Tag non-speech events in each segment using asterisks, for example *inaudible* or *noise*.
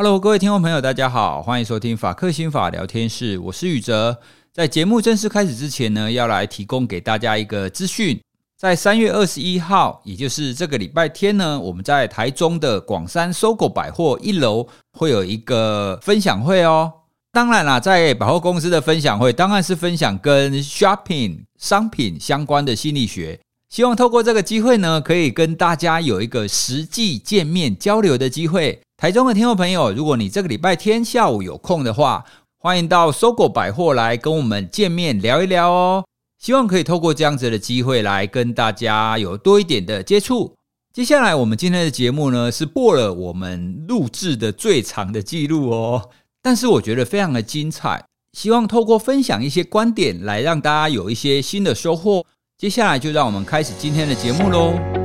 Hello，各位听众朋友，大家好，欢迎收听法克心法聊天室，我是宇哲。在节目正式开始之前呢，要来提供给大家一个资讯，在三月二十一号，也就是这个礼拜天呢，我们在台中的广山 SOGO 百货一楼会有一个分享会哦。当然啦，在百货公司的分享会，当然是分享跟 shopping 商品相关的心理学。希望透过这个机会呢，可以跟大家有一个实际见面交流的机会。台中的听众朋友，如果你这个礼拜天下午有空的话，欢迎到搜狗百货来跟我们见面聊一聊哦。希望可以透过这样子的机会来跟大家有多一点的接触。接下来我们今天的节目呢，是破了我们录制的最长的记录哦，但是我觉得非常的精彩。希望透过分享一些观点来让大家有一些新的收获。接下来就让我们开始今天的节目喽。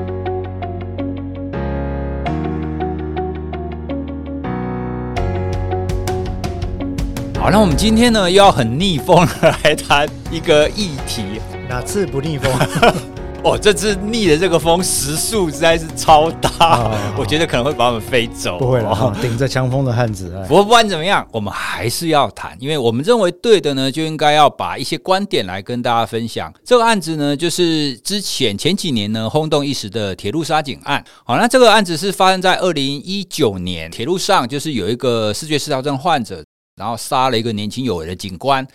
好，那我们今天呢，又要很逆风来谈一个议题。哪次不逆风？*laughs* 哦，这次逆的这个风时速实在是超大，哦、*laughs* 我觉得可能会把我们飞走。不会了，哦、顶着强风的汉子。不过不管怎么样，我们还是要谈，因为我们认为对的呢，就应该要把一些观点来跟大家分享。这个案子呢，就是之前前几年呢轰动一时的铁路杀警案。好，那这个案子是发生在二零一九年，铁路上就是有一个视觉失调症患者。然后杀了一个年轻有为的警官，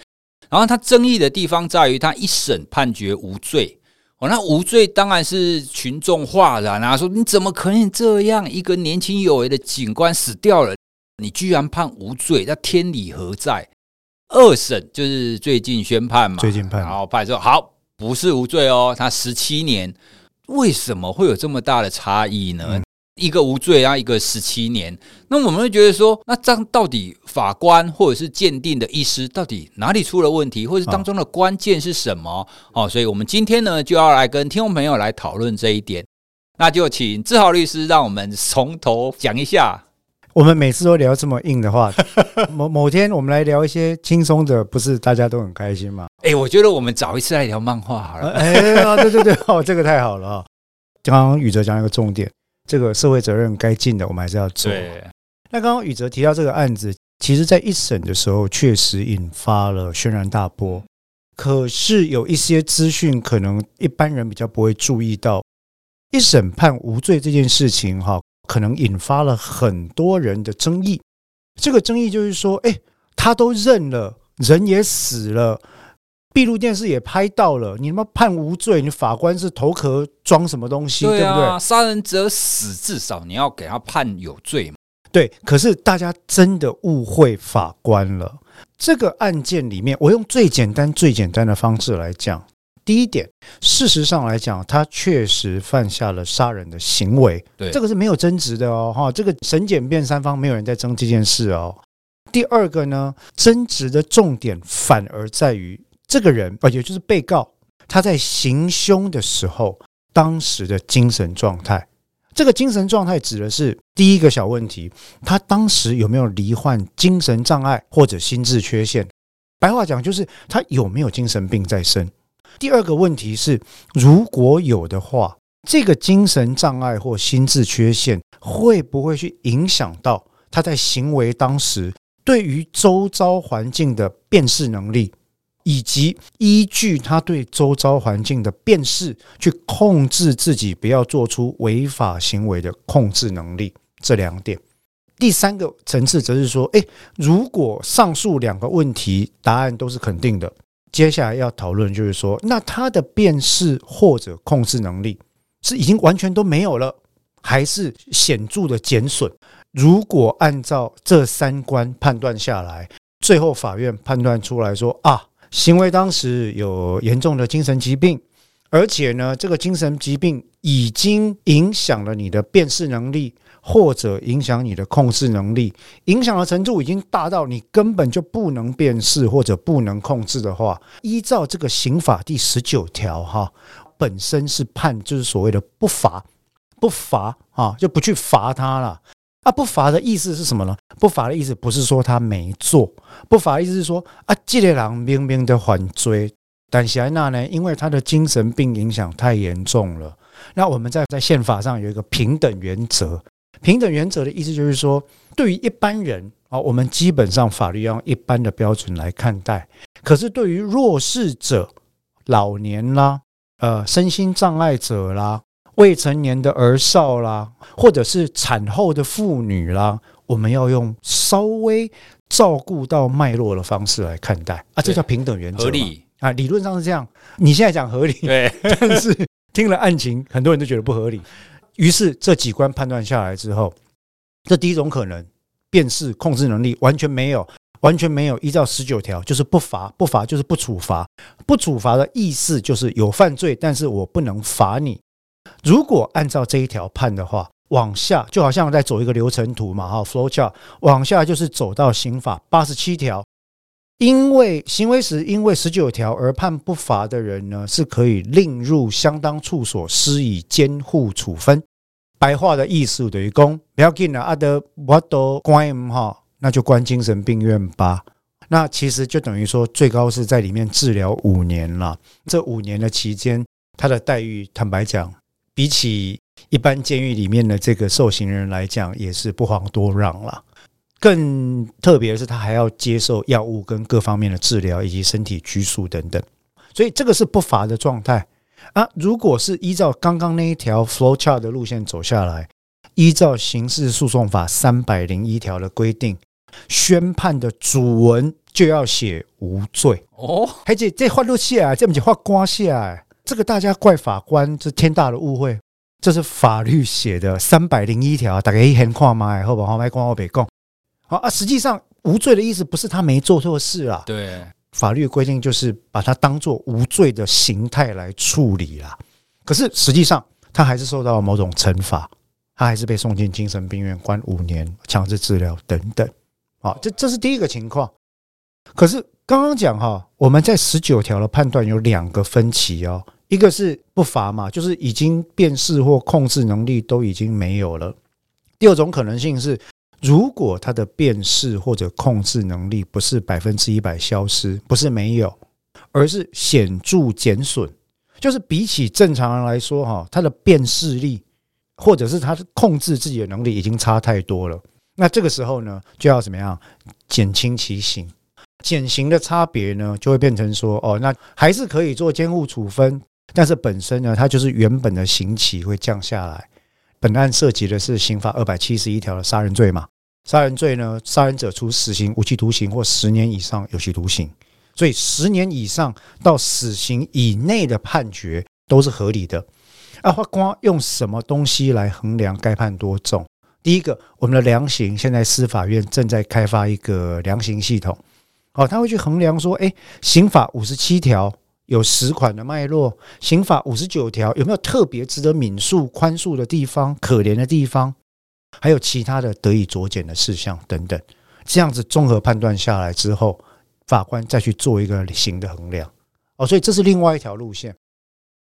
然后他争议的地方在于他一审判决无罪。哦，那无罪当然是群众哗然啊，说你怎么可能这样？一个年轻有为的警官死掉了，你居然判无罪，那天理何在？二审就是最近宣判嘛，最近判，然后判说好，不是无罪哦，他十七年，为什么会有这么大的差异呢？嗯一个无罪啊，一个十七年。那我们会觉得说，那这样到底法官或者是鉴定的医师到底哪里出了问题，或者是当中的关键是什么？哦，所以我们今天呢就要来跟听众朋友来讨论这一点。那就请志豪律师让我们从头讲一下。我们每次都聊这么硬的话，*laughs* 某某天我们来聊一些轻松的，不是大家都很开心吗？哎，我觉得我们找一次来聊漫画好了。哎，对对对，哦，这个太好了啊！刚刚宇哲讲一个重点。这个社会责任该尽的，我们还是要做。对。那刚刚宇哲提到这个案子，其实在一审的时候确实引发了轩然大波。可是有一些资讯，可能一般人比较不会注意到。一审判无罪这件事情，哈，可能引发了很多人的争议。这个争议就是说，哎，他都认了，人也死了。闭路电视也拍到了，你他妈判无罪，你法官是头壳装什么东西？对，啊、对不对？杀人者死，至少你要给他判有罪嘛。对，可是大家真的误会法官了。这个案件里面，我用最简单、最简单的方式来讲。第一点，事实上来讲，他确实犯下了杀人的行为，对，这个是没有争执的哦。哈，这个审检辩三方没有人在争这件事哦。第二个呢，争执的重点反而在于。这个人啊，也就是被告，他在行凶的时候，当时的精神状态。这个精神状态指的是第一个小问题，他当时有没有罹患精神障碍或者心智缺陷？白话讲就是他有没有精神病在身。第二个问题是，如果有的话，这个精神障碍或心智缺陷会不会去影响到他在行为当时对于周遭环境的辨识能力？以及依据他对周遭环境的辨识，去控制自己不要做出违法行为的控制能力，这两点。第三个层次则是说，诶，如果上述两个问题答案都是肯定的，接下来要讨论就是说，那他的辨识或者控制能力是已经完全都没有了，还是显著的减损？如果按照这三关判断下来，最后法院判断出来说啊。行为当时有严重的精神疾病，而且呢，这个精神疾病已经影响了你的辨识能力，或者影响你的控制能力，影响的程度已经大到你根本就不能辨识或者不能控制的话，依照这个刑法第十九条哈，本身是判就是所谓的不罚，不罚啊，就不去罚他了。啊，不罚的意思是什么呢？不罚的意思不是说他没做，不罚的意思是说啊，这个人明明的犯罪，但是那呢，因为他的精神病影响太严重了。那我们在在宪法上有一个平等原则，平等原则的意思就是说，对于一般人啊，我们基本上法律要用一般的标准来看待。可是对于弱势者、老年啦、呃身心障碍者啦、未成年的儿少啦，或者是产后的妇女啦，我们要用稍微照顾到脉络的方式来看待啊，这叫平等原则，合理啊，理论上是这样。你现在讲合理，对，*laughs* 但是听了案情，很多人都觉得不合理。于是这几关判断下来之后，这第一种可能，便是控制能力完全没有，完全没有依照十九条，就是不罚，不罚就是不处罚，不处罚的意思就是有犯罪，但是我不能罚你。如果按照这一条判的话，往下就好像在走一个流程图嘛，哈，flow chart，往下就是走到刑法八十七条。因为行为时因为十九条而判不罚的人呢，是可以另入相当处所施以监护处分。白话的意思等于讲，不要紧了，阿德我都关哈，那就关精神病院吧。那其实就等于说，最高是在里面治疗五年了。这五年的期间，他的待遇，坦白讲，比起一般监狱里面的这个受刑人来讲，也是不遑多让了。更特别的是，他还要接受药物跟各方面的治疗，以及身体拘束等等，所以这个是不罚的状态啊。如果是依照刚刚那一条 flow chart 的路线走下来，依照刑事诉讼法三百零一条的规定，宣判的主文就要写无罪哦。而且这画录下来，这不是画刮下来，这个大家怪法官是天大的误会，这是法律写的三百零一条，大家一看看嘛，好不好？来，关我别讲。好啊，实际上无罪的意思不是他没做错事啊。对，法律规定就是把它当做无罪的形态来处理啦。可是实际上他还是受到了某种惩罚，他还是被送进精神病院关五年，强制治疗等等。好，这这是第一个情况。可是刚刚讲哈，我们在十九条的判断有两个分歧哦，一个是不罚嘛，就是已经辨识或控制能力都已经没有了。第二种可能性是。如果他的辨识或者控制能力不是百分之一百消失，不是没有，而是显著减损，就是比起正常人来说，哈，他的辨识力或者是他控制自己的能力已经差太多了。那这个时候呢，就要怎么样减轻其刑？减刑的差别呢，就会变成说，哦，那还是可以做监护处分，但是本身呢，它就是原本的刑期会降下来。本案涉及的是刑法二百七十一条的杀人罪嘛？杀人罪呢，杀人者处死刑、无期徒刑或十年以上有期徒刑，所以十年以上到死刑以内的判决都是合理的。啊，法官用什么东西来衡量该判多重？第一个，我们的量刑现在司法院正在开发一个量刑系统，哦，他会去衡量说，诶，刑法五十七条。有十款的脉络，刑法五十九条有没有特别值得敏恕、宽恕的地方、可怜的地方？还有其他的得以酌减的事项等等，这样子综合判断下来之后，法官再去做一个刑的衡量。哦，所以这是另外一条路线。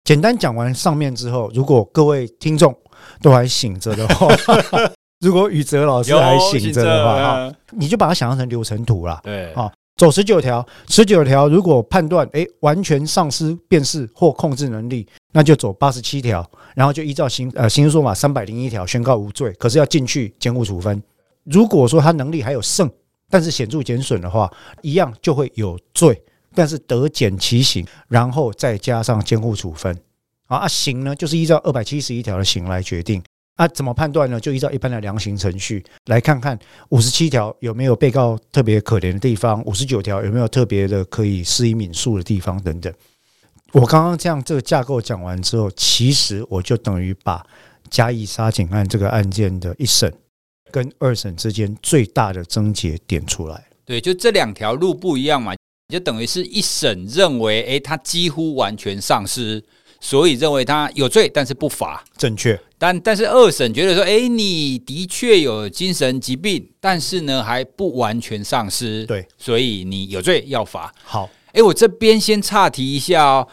简单讲完上面之后，如果各位听众都还醒着的话，*laughs* 如果宇哲老师还醒着的话，你就把它想象成流程图啦。对，啊。走十九条，十九条如果判断诶完全丧失辨识或控制能力，那就走八十七条，然后就依照刑呃刑事诉讼法三百零一条宣告无罪，可是要进去监护处分。如果说他能力还有剩，但是显著减损的话，一样就会有罪，但是得减其刑，然后再加上监护处分。啊刑呢就是依照二百七十一条的刑来决定。啊，怎么判断呢？就依照一般的量刑程序来看看五十七条有没有被告特别可怜的地方，五十九条有没有特别的可以施以敏恕的地方等等。我刚刚这样这个架构讲完之后，其实我就等于把嘉义杀警案这个案件的一审跟二审之间最大的症结点出来。对，就这两条路不一样嘛，就等于是一审认为，诶，他几乎完全丧失。所以认为他有罪，但是不罚，正确。但但是二审觉得说，哎，你的确有精神疾病，但是呢还不完全丧失，对，所以你有罪要罚。好，哎，我这边先岔题一下哦。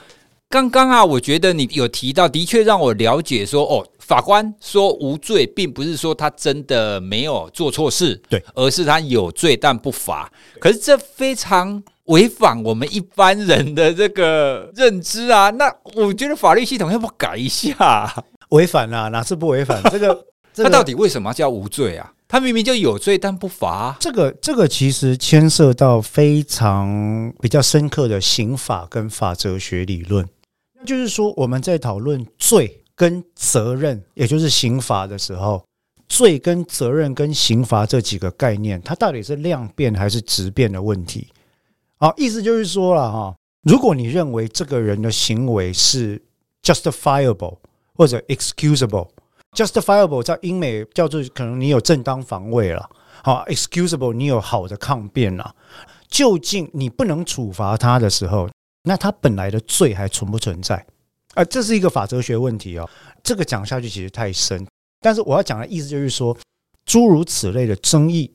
刚刚啊，我觉得你有提到，的确让我了解说，哦，法官说无罪，并不是说他真的没有做错事，对，而是他有罪但不罚。可是这非常。违反我们一般人的这个认知啊，那我觉得法律系统要不要改一下？违反啊，哪次不违反？这 *laughs* 个这个、他到底为什么叫无罪啊？他明明就有罪，但不罚、啊。这个这个其实牵涉到非常比较深刻的刑法跟法哲学理论。那就是说，我们在讨论罪跟责任，也就是刑罚的时候，罪跟责任跟刑罚这几个概念，它到底是量变还是质变的问题？好，意思就是说了哈，如果你认为这个人的行为是 justifiable 或者 excusable，justifiable 在英美叫做可能你有正当防卫了，好，excusable 你有好的抗辩了，究竟你不能处罚他的时候，那他本来的罪还存不存在？啊，这是一个法哲学问题哦。这个讲下去其实太深。但是我要讲的意思就是说，诸如此类的争议，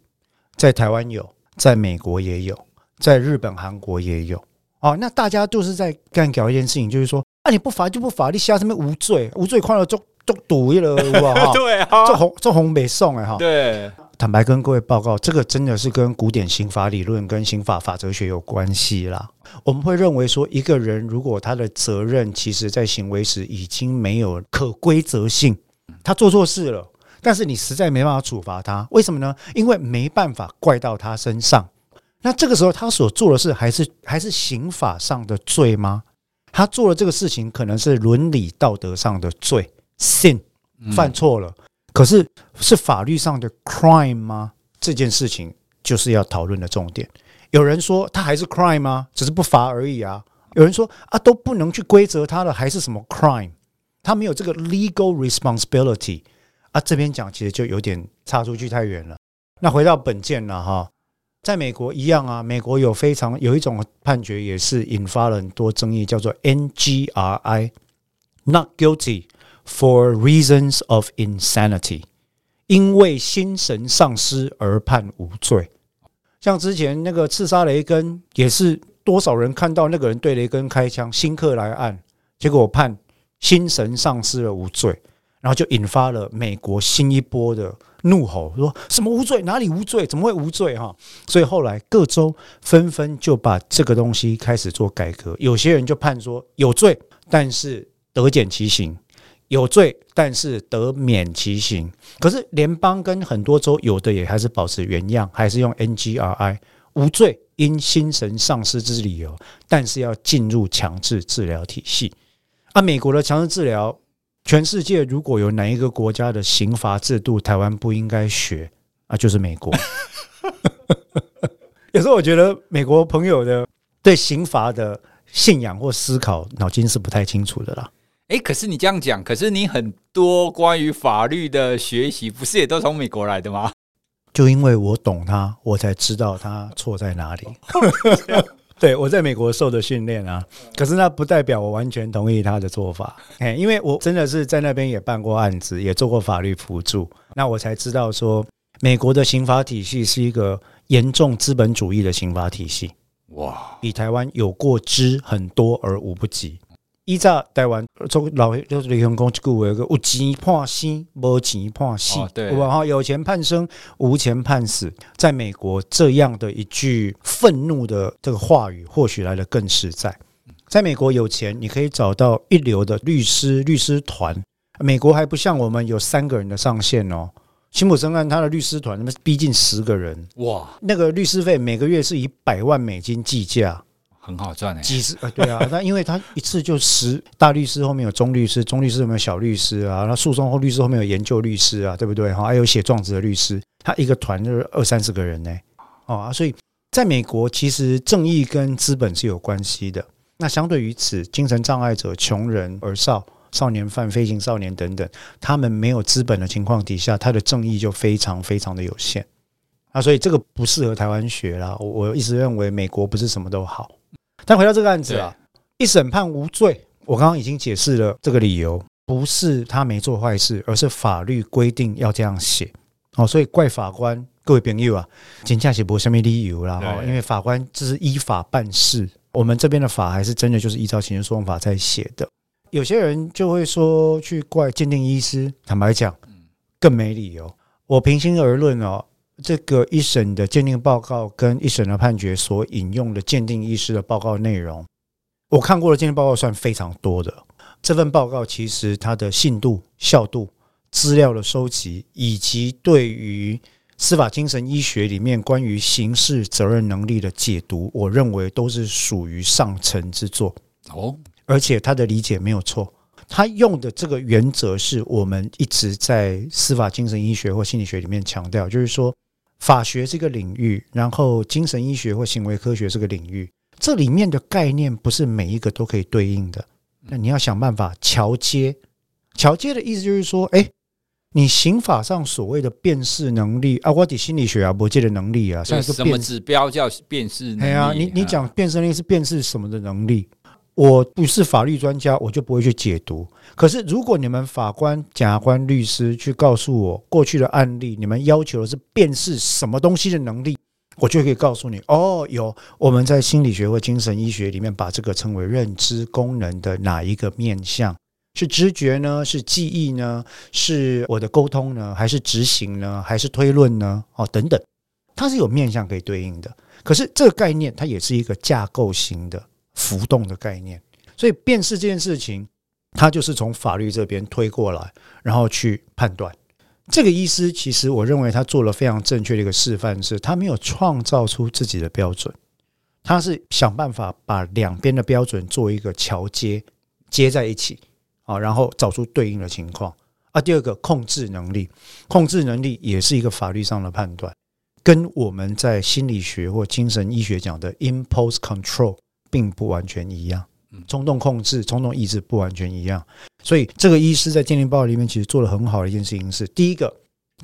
在台湾有，在美国也有，在日本、韩国也有。哦，那大家都是在干搞一件事情，就是说，啊，你不罚就不罚，你瞎什么无罪？无罪快乐就就赌了，*laughs* 哇。对啊，这红这红没送哎哈。对，坦白跟各位报告，这个真的是跟古典刑法理论跟刑法法哲学有关系啦。我们会认为说，一个人如果他的责任，其实在行为时已经没有可归责性。他做错事了，但是你实在没办法处罚他，为什么呢？因为没办法怪到他身上。那这个时候他所做的事还是还是刑法上的罪吗？他做了这个事情可能是伦理道德上的罪，sin 犯错了，可是是法律上的 crime 吗？这件事情就是要讨论的重点。有人说他还是 crime 吗？只是不罚而已啊。有人说啊，都不能去规责他了，还是什么 crime？他没有这个 legal responsibility 啊，这边讲其实就有点差出去太远了。那回到本件了哈，在美国一样啊，美国有非常有一种判决也是引发了很多争议，叫做 NGRI，not guilty for reasons of insanity，因为心神丧失而判无罪。像之前那个刺杀雷根，也是多少人看到那个人对雷根开枪，辛克莱案，结果判。心神丧失了无罪，然后就引发了美国新一波的怒吼，说什么无罪？哪里无罪？怎么会无罪？哈！所以后来各州纷纷就把这个东西开始做改革。有些人就判说有罪，但是得减其刑；有罪，但是得免其刑。可是联邦跟很多州有的也还是保持原样，还是用 NGRI 无罪，因心神丧失之理由，但是要进入强制治疗体系。那、啊、美国的强制治疗，全世界如果有哪一个国家的刑罚制度，台湾不应该学啊，就是美国。*laughs* 有时候我觉得美国朋友的对刑罚的信仰或思考，脑筋是不太清楚的啦。哎、欸，可是你这样讲，可是你很多关于法律的学习，不是也都从美国来的吗？就因为我懂他，我才知道他错在哪里。*laughs* *laughs* 对，我在美国受的训练啊，可是那不代表我完全同意他的做法，哎，因为我真的是在那边也办过案子，也做过法律辅助，那我才知道说，美国的刑法体系是一个严重资本主义的刑法体系，哇，比台湾有过之很多而无不及。依照台湾从老就是李鸿公一句话，有个有钱判生，无钱判死，对吧？哈，有钱判生，无钱判死。在美国，这样的一句愤怒的这个话语，或许来的更实在。在美国，有钱你可以找到一流的律师、律师团。美国还不像我们有三个人的上限哦。辛普森案他的律师团，那么逼近十个人，哇，那个律师费每个月是以百万美金计价。很好赚的，几十呃，对啊，*laughs* 那因为他一次就十大律师，后面有中律师，中律师后面有小律师啊，那诉讼后律师后面有研究律师啊，对不对？哈，还有写状子的律师，他一个团就是二三十个人呢，哦，所以在美国，其实正义跟资本是有关系的。那相对于此，精神障碍者、穷人、儿少、少年犯、飞行少年等等，他们没有资本的情况底下，他的正义就非常非常的有限啊，所以这个不适合台湾学啦。我一直认为美国不是什么都好。但回到这个案子啊，一审判无罪。我刚刚已经解释了这个理由，不是他没做坏事，而是法律规定要这样写。哦，所以怪法官，各位朋友啊，请假写不下面理由啦。哦，因为法官这是依法办事，我们这边的法还是真的就是依照刑事诉讼法在写的。有些人就会说去怪鉴定医师，坦白讲，更没理由。我平心而论哦。这个一审的鉴定报告跟一审的判决所引用的鉴定医师的报告内容，我看过的鉴定报告算非常多的。这份报告其实它的信度、效度资料的收集，以及对于司法精神医学里面关于刑事责任能力的解读，我认为都是属于上乘之作哦。而且他的理解没有错，他用的这个原则是我们一直在司法精神医学或心理学里面强调，就是说法学这个领域，然后精神医学或行为科学这个领域，这里面的概念不是每一个都可以对应的。那你要想办法桥接，桥接的意思就是说，哎，你刑法上所谓的辨识能力啊，我的心理学啊，逻辑的能力啊，像是什么指标叫辨识能力？哎呀，你你讲辨识能力是辨识什么的能力？我不是法律专家，我就不会去解读。可是，如果你们法官、检察官、律师去告诉我过去的案例，你们要求的是辨识什么东西的能力，我就可以告诉你：哦，有我们在心理学或精神医学里面把这个称为认知功能的哪一个面向？是知觉呢？是记忆呢？是我的沟通呢？还是执行呢？还是推论呢？哦，等等，它是有面向可以对应的。可是这个概念，它也是一个架构型的。浮动的概念，所以辨识这件事情，它就是从法律这边推过来，然后去判断。这个医师其实我认为他做了非常正确的一个示范，是他没有创造出自己的标准，他是想办法把两边的标准做一个桥接，接在一起啊，然后找出对应的情况。啊，第二个控制能力，控制能力也是一个法律上的判断，跟我们在心理学或精神医学讲的 impulse control。并不完全一样，冲动控制、冲动抑制不完全一样，所以这个医师在鉴定报告里面其实做了很好的一件事情是：第一个，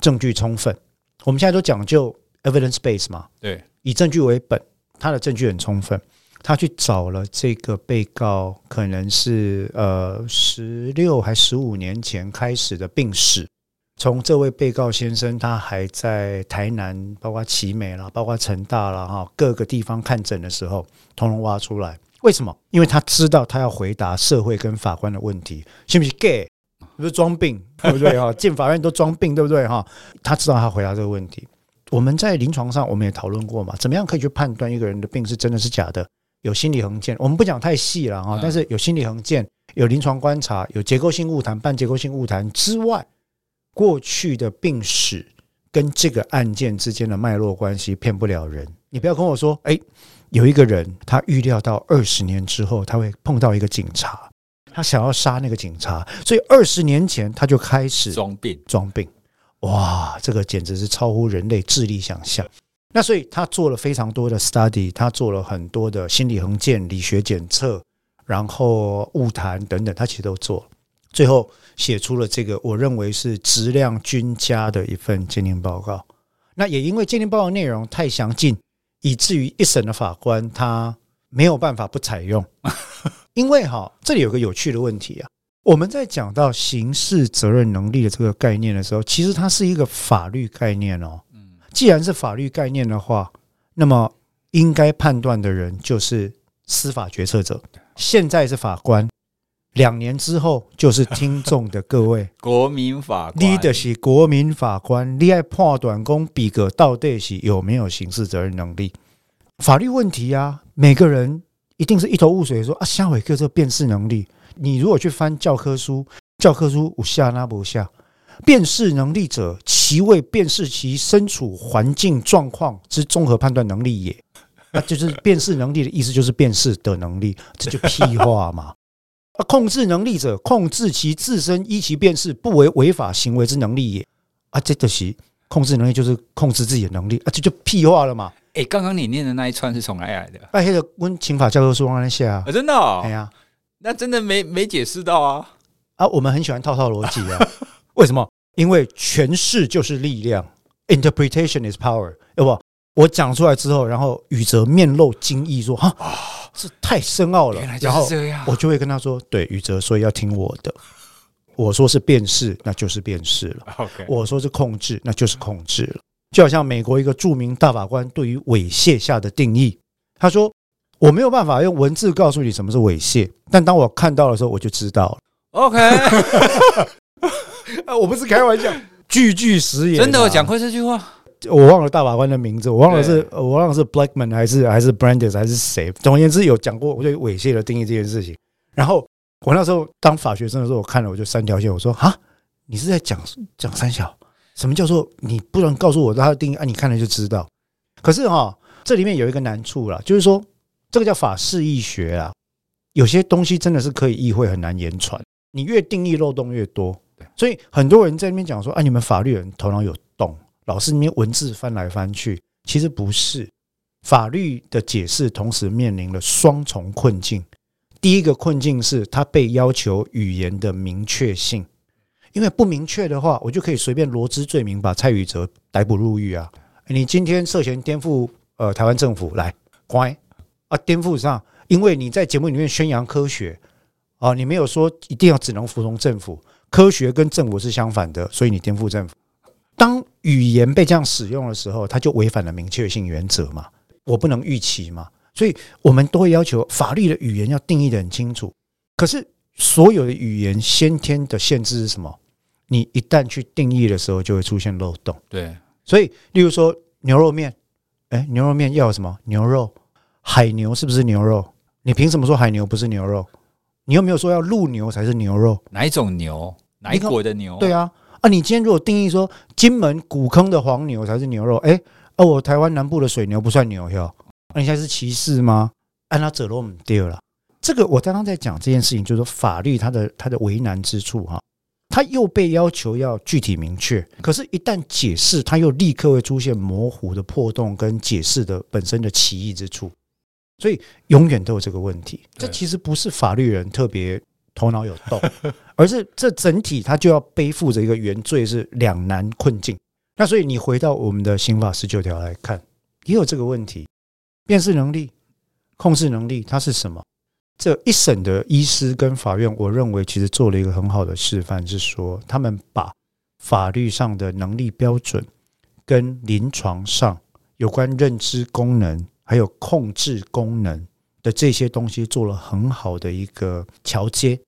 证据充分。我们现在都讲究 evidence base 嘛，对，以证据为本，他的证据很充分，他去找了这个被告可能是呃十六还十五年前开始的病史。从这位被告先生，他还在台南，包括奇美啦，包括成大啦，哈，各个地方看诊的时候，通通挖出来。为什么？因为他知道他要回答社会跟法官的问题，是不是 gay？不是装病，对不对？哈，进法院都装病，对不对？哈，他知道他回答这个问题。我们在临床上，我们也讨论过嘛，怎么样可以去判断一个人的病是真的是假的？有心理横见，我们不讲太细了哈，但是有心理横见，有临床观察，有结构性误谈、半结构性误谈之外。过去的病史跟这个案件之间的脉络关系骗不了人。你不要跟我说，哎，有一个人他预料到二十年之后他会碰到一个警察，他想要杀那个警察，所以二十年前他就开始装病装病。哇，这个简直是超乎人类智力想象。那所以他做了非常多的 study，他做了很多的心理横件、理学检测，然后物谈等等，他其实都做。最后写出了这个我认为是质量均佳的一份鉴定报告。那也因为鉴定报告内容太详尽，以至于一审的法官他没有办法不采用。*laughs* 因为哈，这里有个有趣的问题啊，我们在讲到刑事责任能力的这个概念的时候，其实它是一个法律概念哦。既然是法律概念的话，那么应该判断的人就是司法决策者。现在是法官。两年之后就是听众的各位 *laughs* 国民法官，你的是国民法官，你爱判断公比格到底是有没有刑事责任能力？法律问题啊，每个人一定是一头雾水说，说啊，下回个这辨识能力，你如果去翻教科书，教科书无下那不下，辨识能力者，其为辨识其身处环境状况之综合判断能力也。那就是辨识能力的意思，就是辨识的能力，这就屁话嘛。啊，控制能力者，控制其自身依其便是不为违法行为之能力也。啊，这就是控制能力，就是控制自己的能力啊，这就屁话了嘛。哎、欸，刚刚你念的那一串是从哪来的？哎，那个温刑法教科书往那下啊，真的、哦？哎呀，那真的没没解释到啊。啊，我们很喜欢套套逻辑啊。*laughs* 为什么？因为诠释就是力量，interpretation is power，要不？我讲出来之后，然后宇哲面露惊异说：“哈，这太深奥了。”然后我就会跟他说：“对，宇哲，所以要听我的。我说是辨识，那就是辨识了。我说是控制，那就是控制了。就好像美国一个著名大法官对于猥亵下的定义，他说：我没有办法用文字告诉你什么是猥亵，但当我看到的时候，我就知道了。”OK，*laughs* 啊，我不是开玩笑，句句实言。真的，我讲过这句话。我忘了大法官的名字，我忘了是，我忘了是 Blackman 还是还是 Brandeis 还是谁。总而言之，有讲过我对猥亵的定义这件事情。然后我那时候当法学生的时候，我看了我就三条线，我说啊，你是在讲讲三小？什么叫做你不能告诉我他的定义？啊，你看了就知道。可是哈、哦，这里面有一个难处啦，就是说这个叫法释易学啊，有些东西真的是可以意会，很难言传。你越定义漏洞越多，所以很多人在那边讲说：“啊，你们法律人头脑有洞，老是那边文字翻来翻去。”其实不是，法律的解释同时面临了双重困境。第一个困境是它被要求语言的明确性，因为不明确的话，我就可以随便罗织罪名把蔡宇哲逮捕入狱啊！你今天涉嫌颠覆呃台湾政府，来乖啊，颠覆上，因为你在节目里面宣扬科学。啊，你没有说一定要只能服从政府，科学跟政府是相反的，所以你颠覆政府。当语言被这样使用的时候，它就违反了明确性原则嘛，我不能预期嘛，所以我们都会要求法律的语言要定义得很清楚。可是所有的语言先天的限制是什么？你一旦去定义的时候，就会出现漏洞。对，所以例如说牛肉面，哎，牛肉面要有什么？牛肉，海牛是不是牛肉？你凭什么说海牛不是牛肉？你又没有说要陆牛才是牛肉？哪一种牛？哪一国的牛？对啊，啊，你今天如果定义说金门古坑的黄牛才是牛肉，哎，哦，我台湾南部的水牛不算牛哟？那你现在是歧视吗？按他折落唔掉了。这个我刚刚在讲这件事情，就是说法律它的它的为难之处哈，它又被要求要具体明确，可是，一旦解释，它又立刻会出现模糊的破洞跟解释的本身的歧义之处。所以永远都有这个问题，这其实不是法律人特别头脑有洞，*laughs* 而是这整体他就要背负着一个原罪，是两难困境。那所以你回到我们的刑法十九条来看，也有这个问题：辨识能力、控制能力，它是什么？这一审的医师跟法院，我认为其实做了一个很好的示范，是说他们把法律上的能力标准跟临床上有关认知功能。还有控制功能的这些东西做了很好的一个桥接，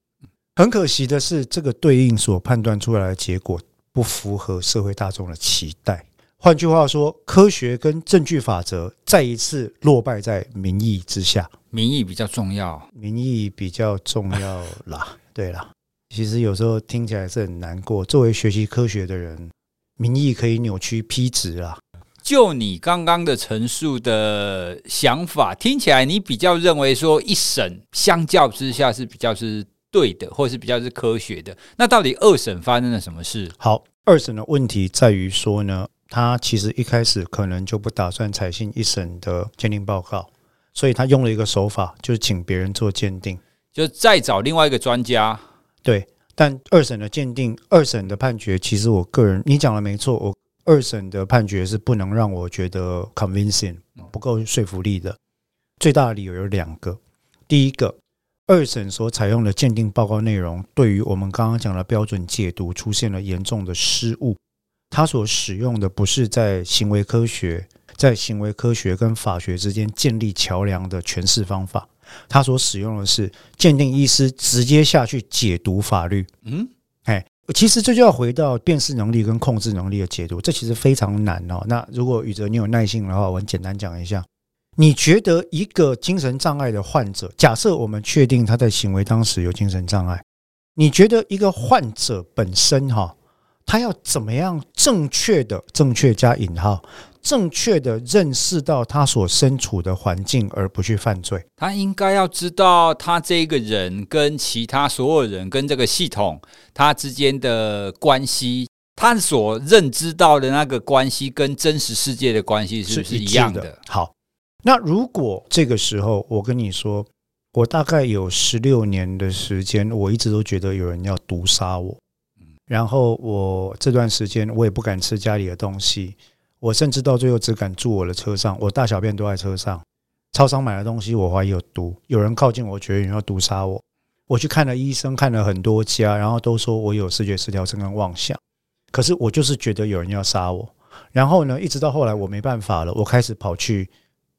很可惜的是，这个对应所判断出来的结果不符合社会大众的期待。换句话说，科学跟证据法则再一次落败在民意之下。民意比较重要，民意比较重要啦。对啦，其实有时候听起来是很难过。作为学习科学的人，民意可以扭曲批值啦。就你刚刚的陈述的想法，听起来你比较认为说一审相较之下是比较是对的，或是比较是科学的。那到底二审发生了什么事？好，二审的问题在于说呢，他其实一开始可能就不打算采信一审的鉴定报告，所以他用了一个手法，就是请别人做鉴定，就再找另外一个专家。对，但二审的鉴定，二审的判决，其实我个人你讲的没错，我。二审的判决是不能让我觉得 convincing 不够说服力的。最大的理由有两个：第一个，二审所采用的鉴定报告内容，对于我们刚刚讲的标准解读出现了严重的失误。他所使用的不是在行为科学、在行为科学跟法学之间建立桥梁的诠释方法，他所使用的是鉴定医师直接下去解读法律。嗯。其实这就要回到辨识能力跟控制能力的解读，这其实非常难哦。那如果宇哲你有耐心的话，我很简单讲一下。你觉得一个精神障碍的患者，假设我们确定他在行为当时有精神障碍，你觉得一个患者本身哈，他要怎么样正确的正确加引号？正确的认识到他所身处的环境，而不去犯罪。他应该要知道，他这个人跟其他所有人跟这个系统他之间的关系，他所认知到的那个关系，跟真实世界的关系是不是一样的？的。好，那如果这个时候我跟你说，我大概有十六年的时间，我一直都觉得有人要毒杀我，然后我这段时间我也不敢吃家里的东西。我甚至到最后只敢住我的车上，我大小便都在车上。超商买的东西我怀疑有毒，有人靠近我，觉得有人要毒杀我。我去看了医生，看了很多家，然后都说我有视觉失调症跟妄想。可是我就是觉得有人要杀我。然后呢，一直到后来我没办法了，我开始跑去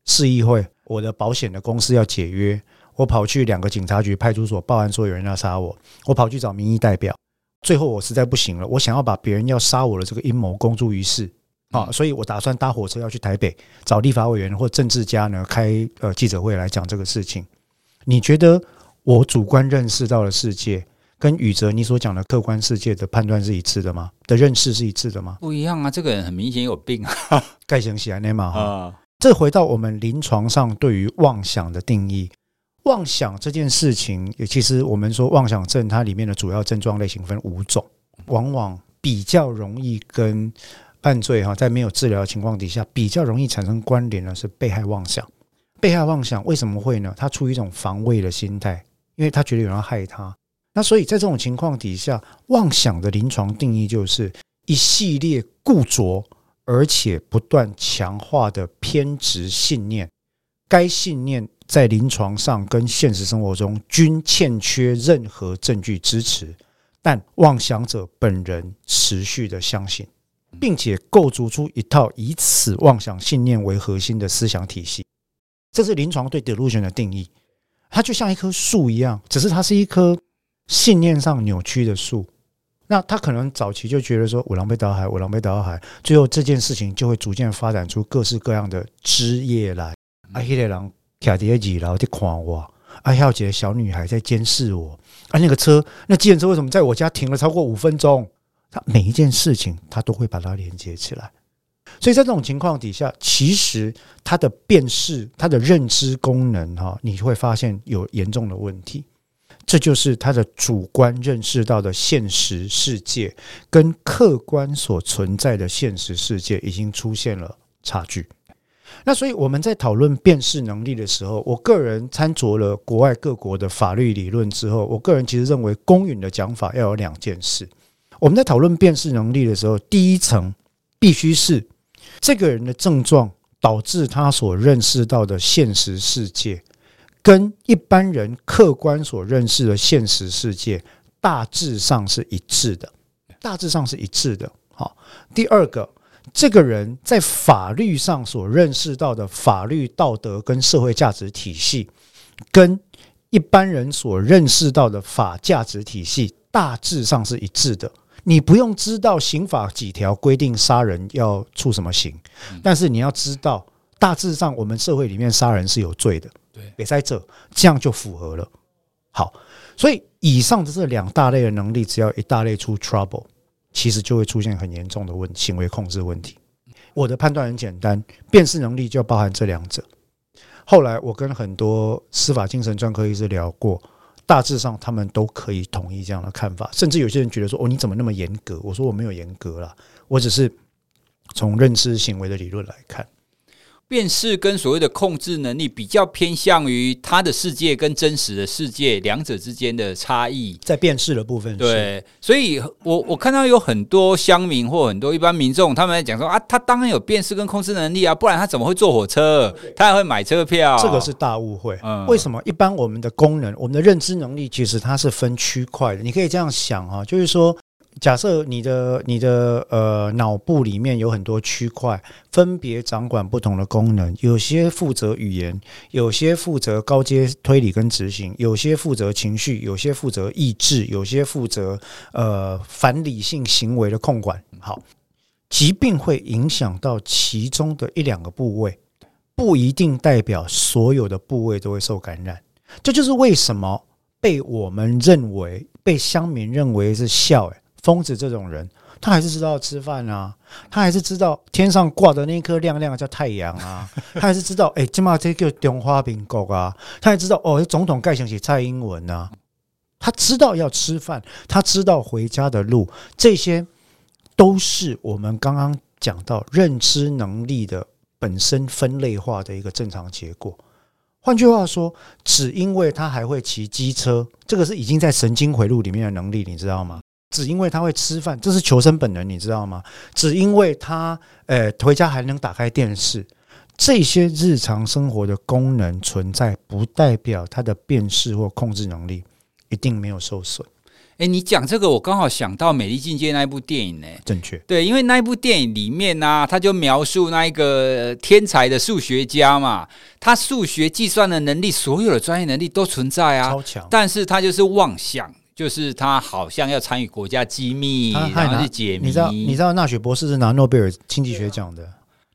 市议会，我的保险的公司要解约，我跑去两个警察局、派出所报案说有人要杀我，我跑去找民意代表。最后我实在不行了，我想要把别人要杀我的这个阴谋公诸于世。啊，所以我打算搭火车要去台北找立法委员或政治家呢，开呃记者会来讲这个事情。你觉得我主观认识到的世界跟宇哲你所讲的客观世界的判断是一致的吗？的认识是一致的吗？不一样啊，这个人很明显有病啊，盖想起来那嘛哈。啊，这回到我们临床上对于妄想的定义，妄想这件事情，也其实我们说妄想症，它里面的主要症状类型分五种，往往比较容易跟犯罪哈，在没有治疗的情况底下，比较容易产生关联的是被害妄想。被害妄想为什么会呢？他出于一种防卫的心态，因为他觉得有人要害他。那所以在这种情况底下，妄想的临床定义就是一系列固着而且不断强化的偏执信念。该信念在临床上跟现实生活中均欠缺任何证据支持，但妄想者本人持续的相信。并且构筑出一套以此妄想信念为核心的思想体系，这是临床对 delusion 的定义。它就像一棵树一样，只是它是一棵信念上扭曲的树。那他可能早期就觉得说“我狼狈倒海，我狼狈倒海”，最后这件事情就会逐渐发展出各式各样的枝叶来。啊，那个人卡在二楼在看我，啊，还有几个小女孩在监视我。啊，那个车，那计程车为什么在我家停了超过五分钟？他每一件事情，他都会把它连接起来，所以在这种情况底下，其实他的辨识、他的认知功能，哈，你会发现有严重的问题。这就是他的主观认识到的现实世界，跟客观所存在的现实世界已经出现了差距。那所以我们在讨论辨识能力的时候，我个人参酌了国外各国的法律理论之后，我个人其实认为公允的讲法要有两件事。我们在讨论辨识能力的时候，第一层必须是这个人的症状导致他所认识到的现实世界，跟一般人客观所认识的现实世界大致上是一致的，大致上是一致的。好，第二个，这个人在法律上所认识到的法律道德跟社会价值体系，跟一般人所认识到的法价值体系大致上是一致的。你不用知道刑法几条规定杀人要处什么刑，但是你要知道，大致上我们社会里面杀人是有罪的。对，别在这，这样就符合了。好，所以以上的这两大类的能力，只要一大类出 trouble，其实就会出现很严重的问行为控制问题。我的判断很简单，辨识能力就包含这两者。后来我跟很多司法精神专科医师聊过。大致上，他们都可以同意这样的看法，甚至有些人觉得说：“哦，你怎么那么严格？”我说：“我没有严格啦，我只是从认知行为的理论来看。”辨识跟所谓的控制能力比较偏向于他的世界跟真实的世界两者之间的差异，在辨识的部分。对，所以我我看到有很多乡民或很多一般民众，他们在讲说啊，他当然有辨识跟控制能力啊，不然他怎么会坐火车？他还会买车票？这个是大误会。嗯，为什么？一般我们的功能，我们的认知能力，其实它是分区块的。你可以这样想啊，就是说。假设你的你的呃脑部里面有很多区块，分别掌管不同的功能，有些负责语言，有些负责高阶推理跟执行，有些负责情绪，有些负责意志，有些负责呃反理性行为的控管。好，疾病会影响到其中的一两个部位，不一定代表所有的部位都会受感染。这就是为什么被我们认为被乡民认为是笑。疯子这种人，他还是知道要吃饭啊，他还是知道天上挂的那颗亮亮的叫太阳啊，*laughs* 他还是知道哎，今嘛这个中华民国啊，他还知道哦，总统盖想起蔡英文啊，他知道要吃饭，他知道回家的路，这些都是我们刚刚讲到认知能力的本身分类化的一个正常结果。换句话说，只因为他还会骑机车，这个是已经在神经回路里面的能力，你知道吗？只因为他会吃饭，这是求生本能，你知道吗？只因为他，呃，回家还能打开电视，这些日常生活的功能存在，不代表他的辨识或控制能力一定没有受损。哎，你讲这个，我刚好想到《美丽境界》那一部电影呢。正确，对，因为那一部电影里面呢、啊，他就描述那一个天才的数学家嘛，他数学计算的能力，所有的专业能力都存在啊，超强，但是他就是妄想。就是他好像要参与国家机密，然后去解密。你知道？你知道纳雪博士是拿诺贝尔经济学奖的，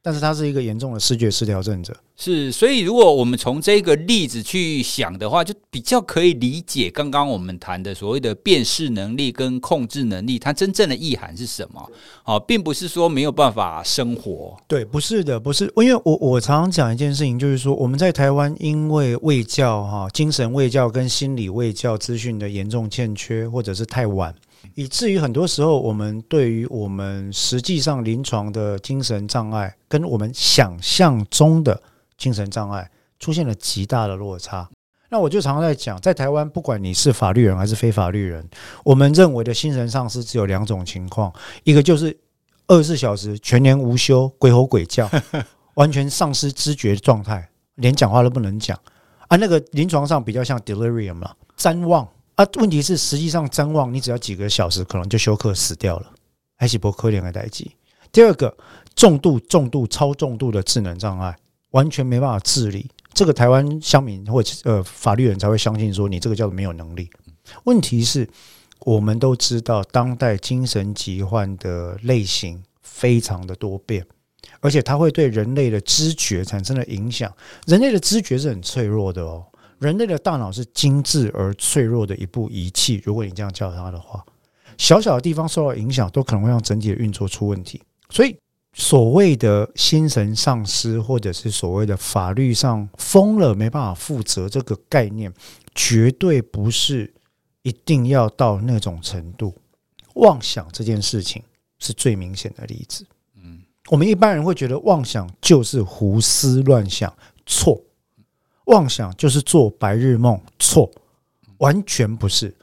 但是他是一个严重的视觉失调症者。是，所以如果我们从这个例子去想的话，就比较可以理解刚刚我们谈的所谓的辨识能力跟控制能力，它真正的意涵是什么？哦，并不是说没有办法生活。对，不是的，不是，因为我我常常讲一件事情，就是说我们在台湾因为卫教哈，精神卫教跟心理卫教资讯的严重欠缺，或者是太晚。以至于很多时候，我们对于我们实际上临床的精神障碍，跟我们想象中的精神障碍出现了极大的落差。那我就常常在讲，在台湾，不管你是法律人还是非法律人，我们认为的精神丧失只有两种情况：一个就是二十四小时全年无休，鬼吼鬼叫，*laughs* 完全丧失知觉状态，连讲话都不能讲啊。那个临床上比较像 delirium 了，譫妄。啊，问题是实际上譫妄，你只要几个小时，可能就休克死掉了，还是不可怜的代志。第二个，重度、重度、超重度的智能障碍，完全没办法治理。这个台湾乡民或者呃法律人才会相信说，你这个叫做没有能力。问题是，我们都知道，当代精神疾患的类型非常的多变，而且它会对人类的知觉产生了影响。人类的知觉是很脆弱的哦。人类的大脑是精致而脆弱的一部仪器，如果你这样叫它的话，小小的地方受到影响，都可能会让整体的运作出问题。所以，所谓的心神丧失，或者是所谓的法律上疯了没办法负责这个概念，绝对不是一定要到那种程度。妄想这件事情是最明显的例子。嗯，我们一般人会觉得妄想就是胡思乱想，错。妄想就是做白日梦，错，完全不是。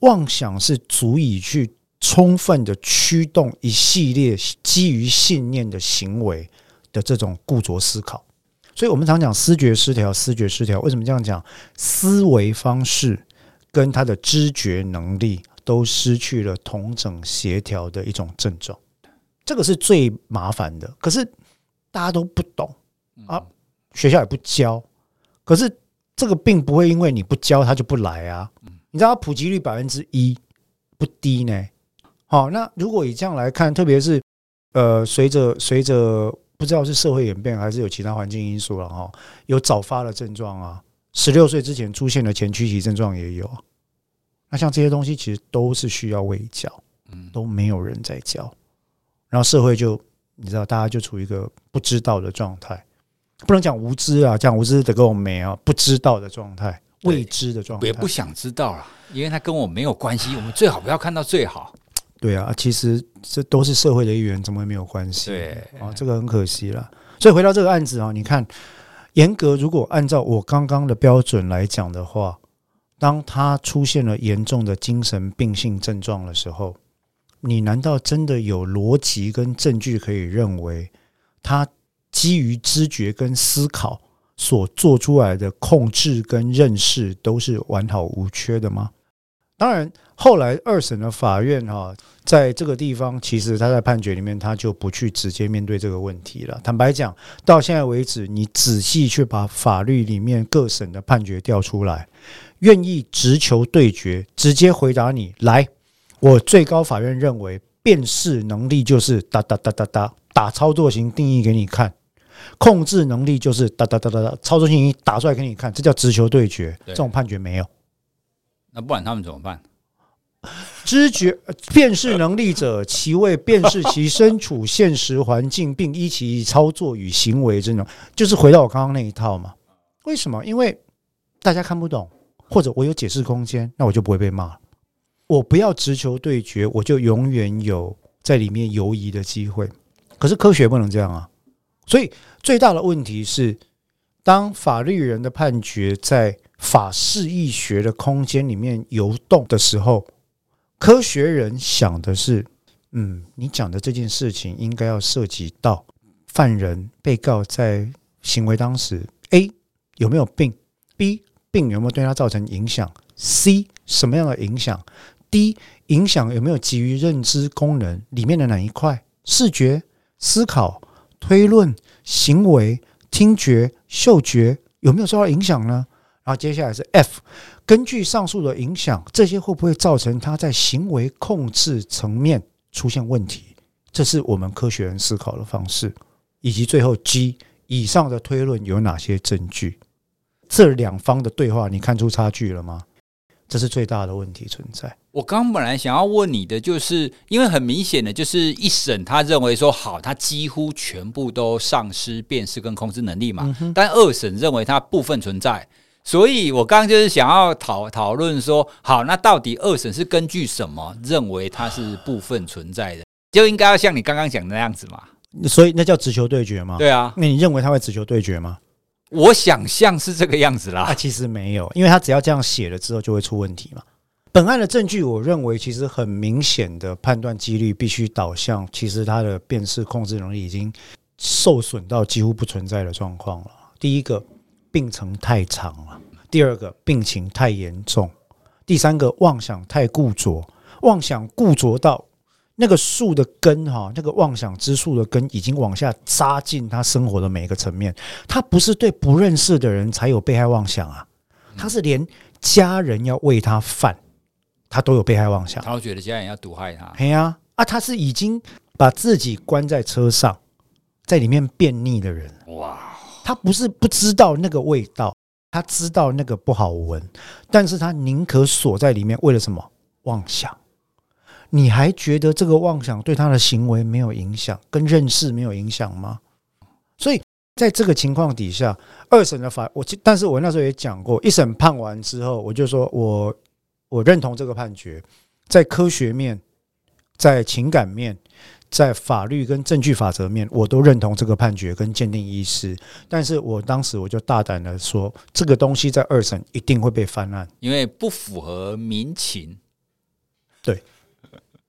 妄想是足以去充分的驱动一系列基于信念的行为的这种固着思考。所以我们常讲思觉失调，思觉失调为什么这样讲？思维方式跟他的知觉能力都失去了同整协调的一种症状，这个是最麻烦的。可是大家都不懂啊，学校也不教。可是这个并不会因为你不教他就不来啊，你知道它普及率百分之一不低呢。好，那如果以这样来看，特别是呃，随着随着不知道是社会演变还是有其他环境因素了哈，有早发的症状啊，十六岁之前出现的前驱期症状也有。那像这些东西其实都是需要喂教，嗯都没有人在教，然后社会就你知道大家就处于一个不知道的状态。不能讲无知啊，讲无知得跟我没啊，不知道的状态，未知的状态，也不想知道了，因为他跟我没有关系。我们最好不要看到最好。对啊，其实这都是社会的一员，怎么会没有关系？对啊，这个很可惜了。所以回到这个案子啊，你看，严格如果按照我刚刚的标准来讲的话，当他出现了严重的精神病性症状的时候，你难道真的有逻辑跟证据可以认为他？基于知觉跟思考所做出来的控制跟认识都是完好无缺的吗？当然，后来二审的法院哈，在这个地方，其实他在判决里面他就不去直接面对这个问题了。坦白讲，到现在为止，你仔细去把法律里面各省的判决调出来，愿意直球对决，直接回答你来，我最高法院认为辨识能力就是哒哒哒哒哒，打操作型定义给你看。控制能力就是哒哒哒哒哒，操作性一打出来给你看，这叫直球对决。这种判决没有，那不管他们怎么办？知觉辨识能力者，其为辨识其身处现实环境，并依其操作与行为这种，就是回到我刚刚那一套嘛。为什么？因为大家看不懂，或者我有解释空间，那我就不会被骂。我不要直球对决，我就永远有在里面游移的机会。可是科学不能这样啊。所以最大的问题是，当法律人的判决在法释义学的空间里面游动的时候，科学人想的是：嗯，你讲的这件事情应该要涉及到犯人、被告在行为当时，A 有没有病，B 病有没有对他造成影响，C 什么样的影响，D 影响有没有基于认知功能？里面的哪一块，视觉、思考。推论、行为、听觉、嗅觉有没有受到影响呢？然后接下来是 F，根据上述的影响，这些会不会造成他在行为控制层面出现问题？这是我们科学人思考的方式。以及最后 G 以上的推论有哪些证据？这两方的对话，你看出差距了吗？这是最大的问题存在。我刚本来想要问你的，就是因为很明显的，就是一审他认为说好，他几乎全部都丧失辨识跟控制能力嘛，嗯、但二审认为他部分存在。所以我刚刚就是想要讨讨论说，好，那到底二审是根据什么认为它是部分存在的？就应该要像你刚刚讲的那样子嘛？所以那叫直球对决吗？对啊，那你认为他会直球对决吗？我想象是这个样子啦。啊，其实没有，因为他只要这样写了之后就会出问题嘛。本案的证据，我认为其实很明显的判断几率必须导向，其实他的辨识控制能力已经受损到几乎不存在的状况了。第一个。病程太长了，第二个病情太严重，第三个妄想太固着，妄想固着到那个树的根哈，那个妄想之树的根已经往下扎进他生活的每一个层面。他不是对不认识的人才有被害妄想啊，他是连家人要喂他饭，他都有被害妄想。他会觉得家人要毒害他。嘿呀啊，他是已经把自己关在车上，在里面便秘的人。哇。他不是不知道那个味道，他知道那个不好闻，但是他宁可锁在里面，为了什么？妄想。你还觉得这个妄想对他的行为没有影响，跟认识没有影响吗？所以在这个情况底下，二审的法，我但是我那时候也讲过，一审判完之后，我就说我我认同这个判决，在科学面，在情感面。在法律跟证据法则面，我都认同这个判决跟鉴定医师，但是我当时我就大胆的说，这个东西在二审一定会被翻案，因为不符合民情。对，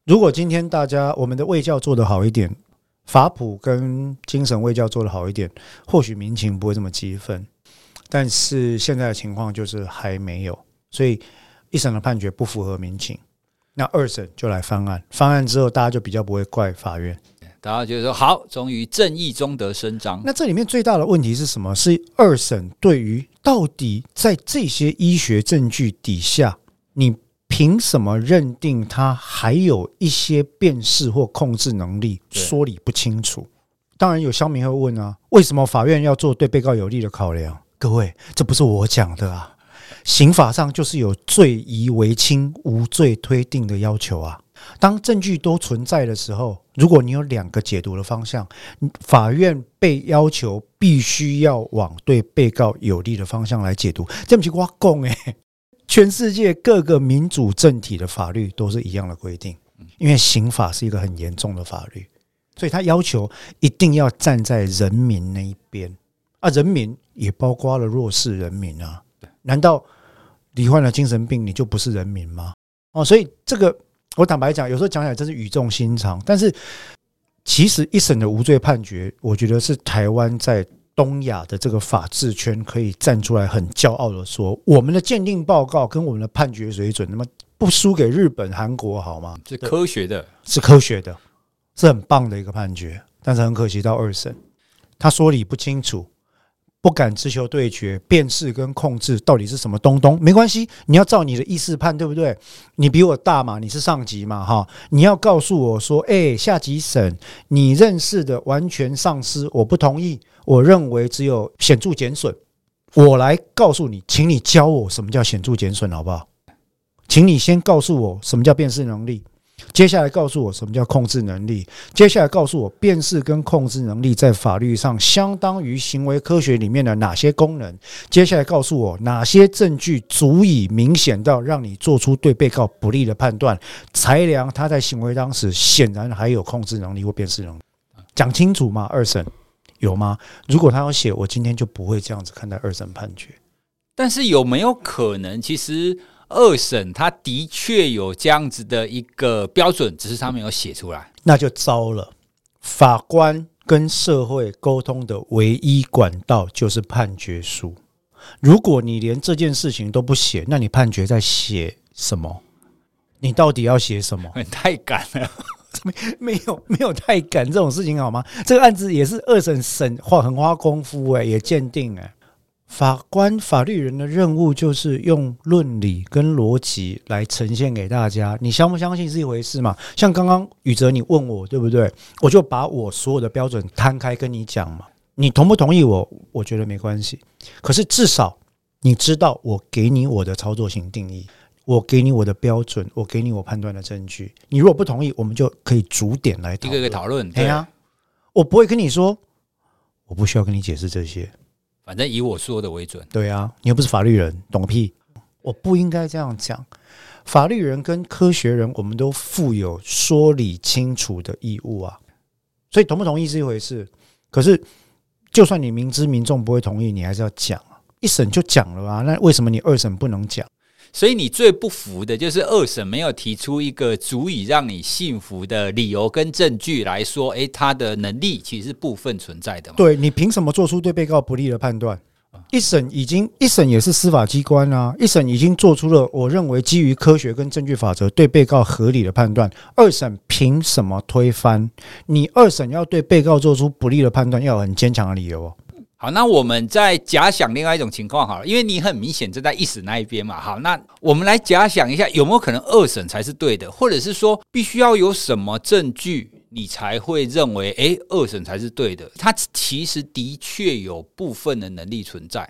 如果今天大家我们的卫教做得好一点，法普跟精神卫教做得好一点，或许民情不会这么激愤，但是现在的情况就是还没有，所以一审的判决不符合民情。那二审就来翻案，翻案之后大家就比较不会怪法院，大家觉得说好，终于正义终得伸张。那这里面最大的问题是什么？是二审对于到底在这些医学证据底下，你凭什么认定他还有一些辨识或控制能力？说理不清楚。当然有乡民会问啊，为什么法院要做对被告有利的考量？各位，这不是我讲的啊。刑法上就是有罪疑为轻、无罪推定的要求啊。当证据都存在的时候，如果你有两个解读的方向，法院被要求必须要往对被告有利的方向来解读。这不是我讲诶，全世界各个民主政体的法律都是一样的规定，因为刑法是一个很严重的法律，所以他要求一定要站在人民那一边啊。人民也包括了弱势人民啊。难道罹患了精神病你就不是人民吗？哦，所以这个我坦白讲，有时候讲起来真是语重心长。但是其实一审的无罪判决，我觉得是台湾在东亚的这个法治圈可以站出来很骄傲的说，我们的鉴定报告跟我们的判决水准，那么不输给日本、韩国好吗？是科学的，是科学的，是很棒的一个判决。但是很可惜，到二审他说理不清楚。不敢直球对决，辨识跟控制到底是什么东东？没关系，你要照你的意思判，对不对？你比我大嘛，你是上级嘛，哈，你要告诉我说，哎，下级审你认识的完全丧失，我不同意，我认为只有显著减损。我来告诉你，请你教我什么叫显著减损，好不好？请你先告诉我什么叫辨识能力。接下来告诉我什么叫控制能力？接下来告诉我辨识跟控制能力在法律上相当于行为科学里面的哪些功能？接下来告诉我哪些证据足以明显到让你做出对被告不利的判断？裁量他在行为当时显然还有控制能力或辨识能力，讲清楚吗？二审有吗？如果他要写，我今天就不会这样子看待二审判决。但是有没有可能，其实？二审他的确有这样子的一个标准，只是他没有写出来，那就糟了。法官跟社会沟通的唯一管道就是判决书。如果你连这件事情都不写，那你判决在写什么？你到底要写什么？*laughs* 太赶了，没 *laughs* 没有没有太赶这种事情好吗？这个案子也是二审审花很花功夫诶，也鉴定诶。法官、法律人的任务就是用论理跟逻辑来呈现给大家。你相不相信是一回事嘛？像刚刚宇哲你问我对不对？我就把我所有的标准摊开跟你讲嘛。你同不同意我？我觉得没关系。可是至少你知道我给你我的操作型定义，我给你我的标准，我给你我判断的证据。你如果不同意，我们就可以逐点来。一个一个讨论。对呀，我不会跟你说，我不需要跟你解释这些。反正以我说的为准。对啊，你又不是法律人，懂个屁！我不应该这样讲。法律人跟科学人，我们都负有说理清楚的义务啊。所以同不同意是一回事，可是就算你明知民众不会同意，你还是要讲啊。一审就讲了啊，那为什么你二审不能讲？所以你最不服的就是二审没有提出一个足以让你信服的理由跟证据来说，诶，他的能力其实是部分存在的嘛。对，你凭什么做出对被告不利的判断？一审已经一审也是司法机关啊，一审已经做出了我认为基于科学跟证据法则对被告合理的判断。二审凭什么推翻？你二审要对被告做出不利的判断，要有很坚强的理由哦。好，那我们再假想另外一种情况好了，因为你很明显就在一审那一边嘛。好，那我们来假想一下，有没有可能二审才是对的，或者是说必须要有什么证据，你才会认为，诶，二审才是对的？他其实的确有部分的能力存在。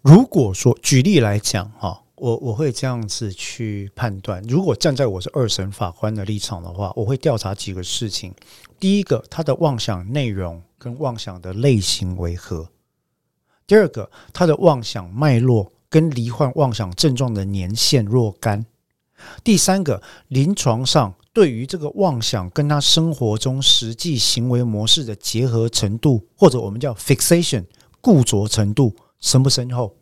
如果说举例来讲，哈，我我会这样子去判断，如果站在我是二审法官的立场的话，我会调查几个事情。第一个，他的妄想内容跟妄想的类型为何？第二个，他的妄想脉络跟罹患妄想症状的年限若干。第三个，临床上对于这个妄想跟他生活中实际行为模式的结合程度，或者我们叫 fixation 固着程度深不深厚？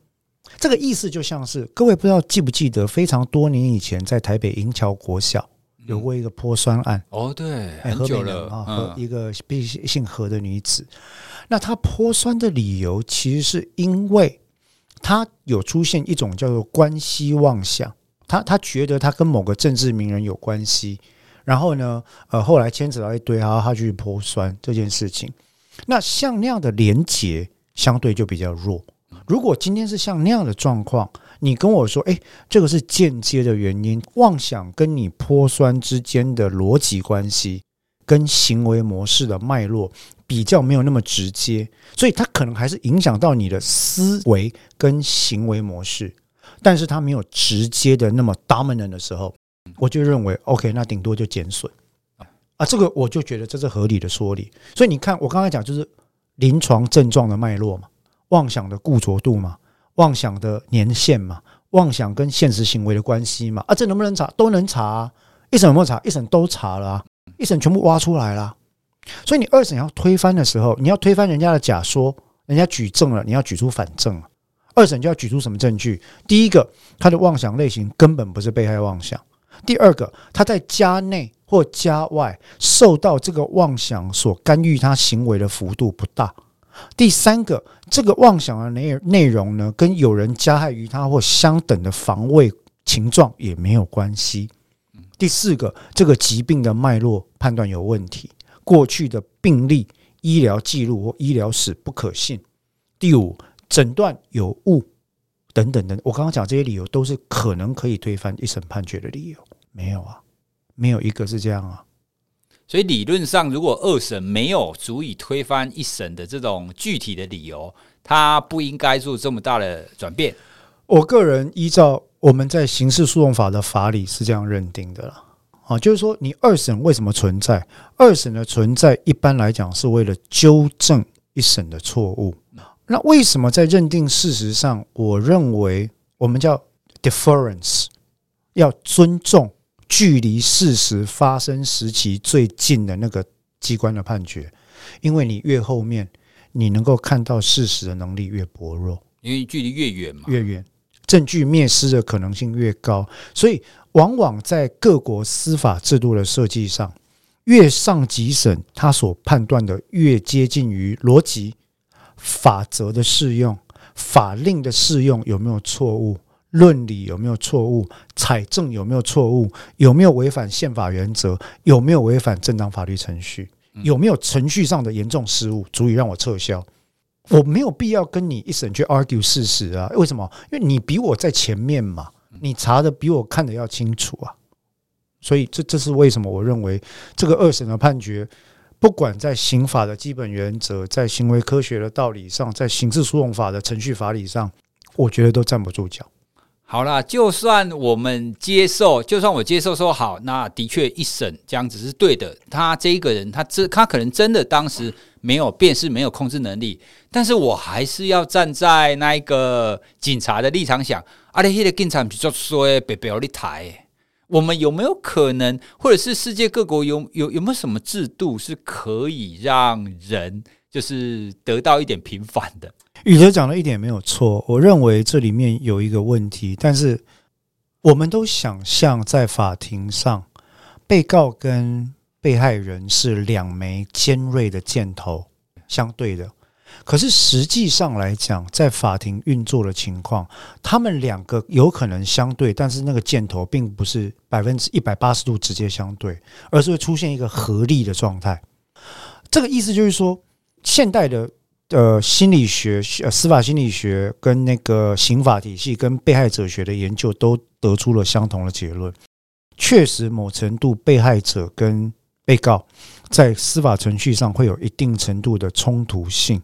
这个意思就像是各位不知道记不记得，非常多年以前在台北银桥国小有过一个泼酸案。哦，对，很久了啊，和一个姓何的女子。那他泼酸的理由，其实是因为他有出现一种叫做关系妄想，他他觉得他跟某个政治名人有关系，然后呢，呃，后来牵扯到一堆，然后他去泼酸这件事情。那像那样的连结相对就比较弱。如果今天是像那样的状况，你跟我说，诶，这个是间接的原因，妄想跟你泼酸之间的逻辑关系跟行为模式的脉络。比较没有那么直接，所以它可能还是影响到你的思维跟行为模式，但是它没有直接的那么 dominant 的时候，我就认为 OK，那顶多就减损啊，这个我就觉得这是合理的说理。所以你看，我刚才讲就是临床症状的脉络嘛，妄想的固着度嘛，妄想的年限嘛，妄想跟现实行为的关系嘛，啊，这能不能查？都能查啊，一审有没有查？一审都查了啊，一审全部挖出来了。所以你二审要推翻的时候，你要推翻人家的假说，人家举证了，你要举出反证了。二审就要举出什么证据？第一个，他的妄想类型根本不是被害妄想；第二个，他在家内或家外受到这个妄想所干预他行为的幅度不大；第三个，这个妄想的内内容呢，跟有人加害于他或相等的防卫情状也没有关系；第四个，这个疾病的脉络判断有问题。过去的病例、医疗记录或医疗史不可信。第五，诊断有误等等等。我刚刚讲这些理由都是可能可以推翻一审判决的理由。没有啊，没有一个是这样啊。所以理论上，如果二审没有足以推翻一审的这种具体的理由，他不应该做这么大的转变。我个人依照我们在刑事诉讼法的法理是这样认定的了。啊，就是说，你二审为什么存在？二审的存在，一般来讲是为了纠正一审的错误。那为什么在认定事实上，我认为我们叫 deference，要尊重距离事实发生时期最近的那个机关的判决？因为你越后面，你能够看到事实的能力越薄弱，因为距离越远嘛，越远，证据灭失的可能性越高，所以。往往在各国司法制度的设计上，越上级审，他所判断的越接近于逻辑、法则的适用、法令的适用有没有错误、论理有没有错误、采证有没有错误、有没有违反宪法原则、有没有违反正当法律程序、有没有程序上的严重失误，足以让我撤销。我没有必要跟你一审去 argue 事实啊？为什么？因为你比我在前面嘛，你查的比我看的要清楚啊。所以这这是为什么？我认为这个二审的判决，不管在刑法的基本原则，在行为科学的道理上，在刑事诉讼法的程序法理上，我觉得都站不住脚。好啦，就算我们接受，就算我接受说好，那的确一审这样子是对的。他这一个人，他这他可能真的当时没有辨识，没有控制能力，但是我还是要站在那一个警察的立场想，啊，你那个警察比较衰，别别你台，我们有没有可能，或者是世界各国有有有没有什么制度是可以让人就是得到一点平反的？宇哲讲的一点没有错，我认为这里面有一个问题，但是我们都想象在法庭上，被告跟被害人是两枚尖锐的箭头相对的，可是实际上来讲，在法庭运作的情况，他们两个有可能相对，但是那个箭头并不是百分之一百八十度直接相对，而是会出现一个合力的状态。这个意思就是说，现代的。呃，心理学、呃，司法心理学跟那个刑法体系跟被害者学的研究都得出了相同的结论。确实，某程度被害者跟被告在司法程序上会有一定程度的冲突性，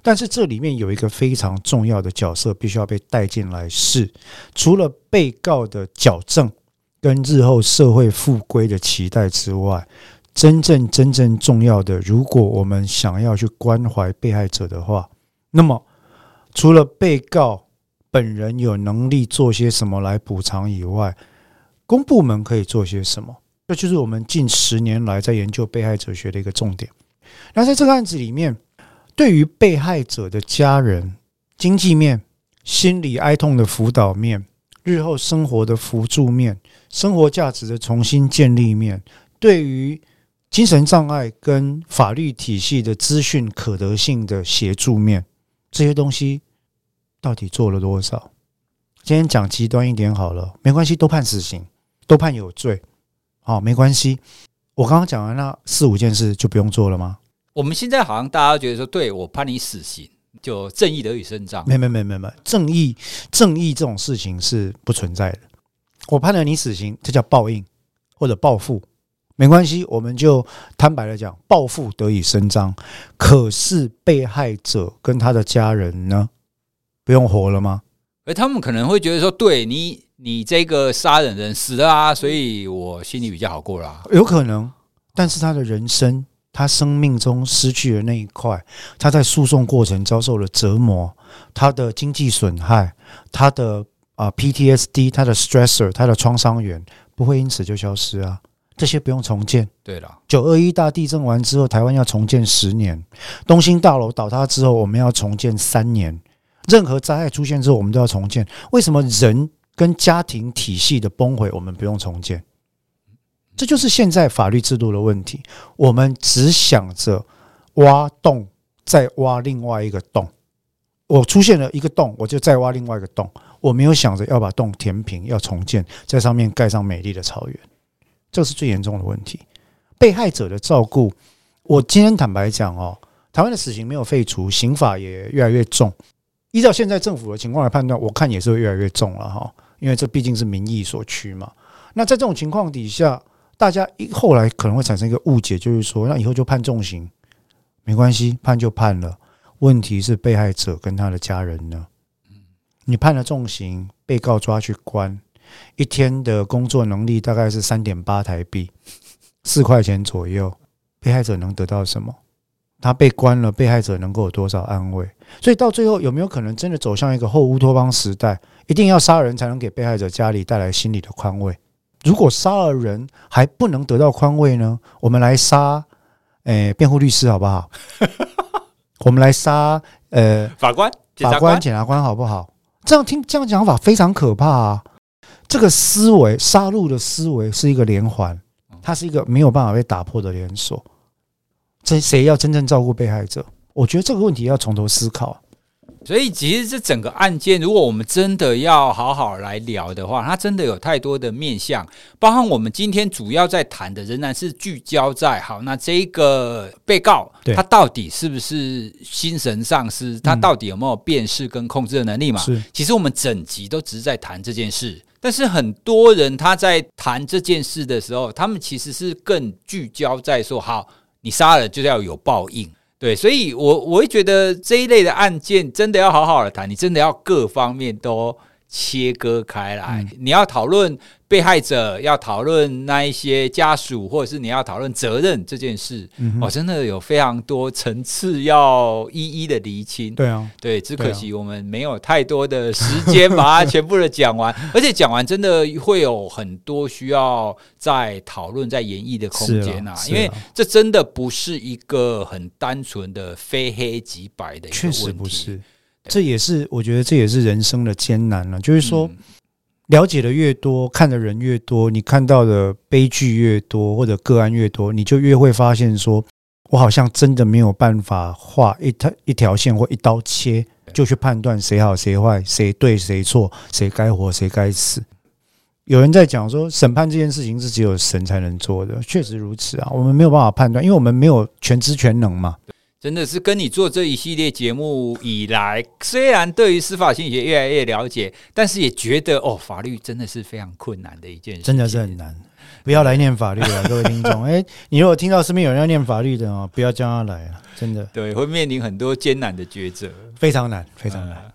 但是这里面有一个非常重要的角色必须要被带进来，是除了被告的矫正跟日后社会复归的期待之外。真正真正重要的，如果我们想要去关怀被害者的话，那么除了被告本人有能力做些什么来补偿以外，公部门可以做些什么？这就是我们近十年来在研究被害者学的一个重点。那在这个案子里面，对于被害者的家人，经济面、心理哀痛的辅导面、日后生活的辅助面、生活价值的重新建立面，对于精神障碍跟法律体系的资讯可得性的协助面，这些东西到底做了多少？今天讲极端一点好了，没关系，都判死刑，都判有罪，好，没关系。我刚刚讲完那四五件事就不用做了吗？我们现在好像大家觉得说，对，我判你死刑，就正义得以伸张。没没没没没，正义正义这种事情是不存在的。我判了你死刑，这叫报应或者报复。没关系，我们就坦白的讲，报复得以伸张。可是被害者跟他的家人呢，不用活了吗？而他们可能会觉得说，对你，你这个杀人人死了啊，所以我心里比较好过啦。有可能，但是他的人生，他生命中失去的那一块，他在诉讼过程遭受了折磨，他的经济损害，他的啊 PTSD，他的 stressor，他的创伤源，不会因此就消失啊。这些不用重建。对了，九二一大地震完之后，台湾要重建十年；东兴大楼倒塌之后，我们要重建三年。任何灾害出现之后，我们都要重建。为什么人跟家庭体系的崩毁，我们不用重建？这就是现在法律制度的问题。我们只想着挖洞，再挖另外一个洞。我出现了一个洞，我就再挖另外一个洞。我没有想着要把洞填平，要重建，在上面盖上美丽的草原。这是最严重的问题。被害者的照顾，我今天坦白讲哦，台湾的死刑没有废除，刑法也越来越重。依照现在政府的情况来判断，我看也是会越来越重了哈，因为这毕竟是民意所趋嘛。那在这种情况底下，大家一后来可能会产生一个误解，就是说，那以后就判重刑，没关系，判就判了。问题是被害者跟他的家人呢？你判了重刑，被告抓去关。一天的工作能力大概是三点八台币，*laughs* 四块钱左右。被害者能得到什么？他被关了，被害者能够有多少安慰？所以到最后有没有可能真的走向一个后乌托邦时代？一定要杀人才能给被害者家里带来心理的宽慰？如果杀了人还不能得到宽慰呢？我们来杀，诶，辩护律师好不好？*laughs* 我们来杀，呃，法官、法官、检察官好不好？这样听这样讲法非常可怕啊！这个思维杀戮的思维是一个连环，它是一个没有办法被打破的连锁。这谁要真正照顾被害者？我觉得这个问题要从头思考。所以其实这整个案件，如果我们真的要好好来聊的话，它真的有太多的面向，包含我们今天主要在谈的，仍然是聚焦在好，那这一个被告他到底是不是精神丧失，他到底有没有辨识跟控制的能力嘛？是，其实我们整集都只是在谈这件事，但是很多人他在谈这件事的时候，他们其实是更聚焦在说，好，你杀了就要有报应。对，所以我我会觉得这一类的案件真的要好好的谈，你真的要各方面都切割开来，嗯、你要讨论。被害者要讨论那一些家属，或者是你要讨论责任这件事，嗯、哦，真的有非常多层次要一一的厘清。对啊，对，只可惜我们没有太多的时间把它全部的讲完，*laughs* 而且讲完真的会有很多需要再讨论、再演绎的空间啊，因为这真的不是一个很单纯的非黑即白的一个问题，确实不是。这也是我觉得这也是人生的艰难了，就是说。嗯了解的越多，看的人越多，你看到的悲剧越多，或者个案越多，你就越会发现说，我好像真的没有办法画一条一条线或一刀切，就去判断谁好谁坏，谁对谁错，谁该活谁该死。有人在讲说，审判这件事情是只有神才能做的，确实如此啊，我们没有办法判断，因为我们没有全知全能嘛。真的是跟你做这一系列节目以来，虽然对于司法心理学越来越了解，但是也觉得哦，法律真的是非常困难的一件事，真的是很难。不要来念法律了，*laughs* 各位听众。哎，你如果听到身边有人要念法律的哦，不要叫他来了，真的。对，会面临很多艰难的抉择，非常难，非常难。嗯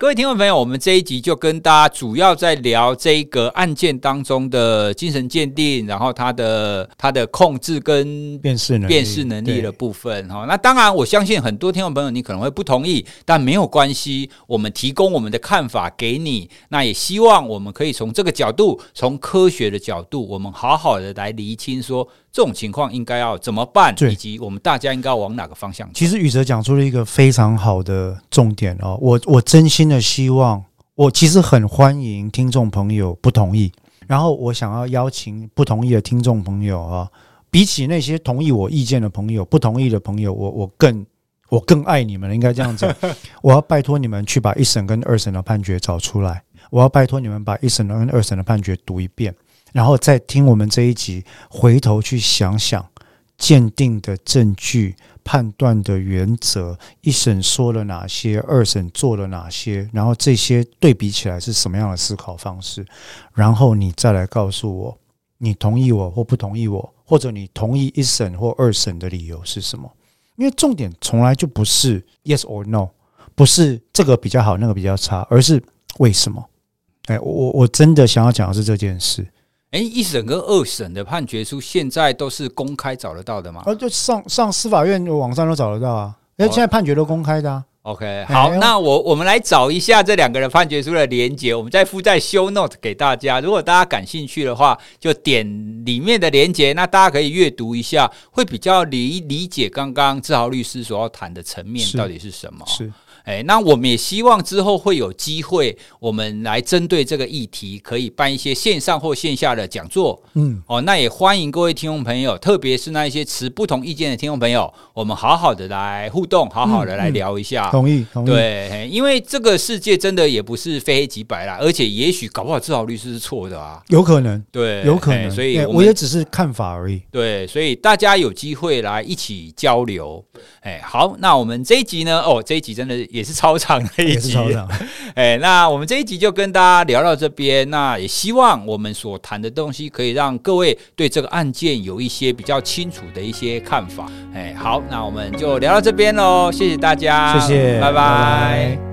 各位听众朋友，我们这一集就跟大家主要在聊这个案件当中的精神鉴定，然后他的他的控制跟辨识能力辨识能力的部分哈。那当然，我相信很多听众朋友你可能会不同意，但没有关系，我们提供我们的看法给你。那也希望我们可以从这个角度，从科学的角度，我们好好的来厘清说。这种情况应该要怎么办？以及我们大家应该要往哪个方向？其实宇哲讲出了一个非常好的重点哦，我我真心的希望，我其实很欢迎听众朋友不同意，然后我想要邀请不同意的听众朋友啊，比起那些同意我意见的朋友，不同意的朋友，我我更我更爱你们，应该这样子。*laughs* 我要拜托你们去把一审跟二审的判决找出来，我要拜托你们把一审跟二审的判决读一遍。然后再听我们这一集，回头去想想鉴定的证据、判断的原则，一审说了哪些，二审做了哪些，然后这些对比起来是什么样的思考方式，然后你再来告诉我，你同意我或不同意我，或者你同意一审或二审的理由是什么？因为重点从来就不是 yes or no，不是这个比较好，那个比较差，而是为什么？哎，我我真的想要讲的是这件事。哎，一审跟二审的判决书现在都是公开找得到的吗？哦，就上上司法院的网上都找得到啊。因为现在判决都公开的啊。OK，好，那我我们来找一下这两个人判决书的连接，我们再附在 show note 给大家。如果大家感兴趣的话，就点里面的连接，那大家可以阅读一下，会比较理理解刚刚志豪律师所要谈的层面到底是什么。是。是哎，那我们也希望之后会有机会，我们来针对这个议题，可以办一些线上或线下的讲座。嗯，哦，那也欢迎各位听众朋友，特别是那一些持不同意见的听众朋友，我们好好的来互动，好好的来聊一下。嗯嗯、同意，同意。对，因为这个世界真的也不是非黑即白啦，而且也许搞不好志豪律师是错的啊，有可能，对，有可能。所以我，我也只是看法而已。对，所以大家有机会来一起交流。哎，好，那我们这一集呢？哦，这一集真的也是超长的一集。*laughs* 哎，那我们这一集就跟大家聊到这边。那也希望我们所谈的东西可以让各位对这个案件有一些比较清楚的一些看法。哎，好，那我们就聊到这边喽，谢谢大家，谢谢，拜拜。拜拜。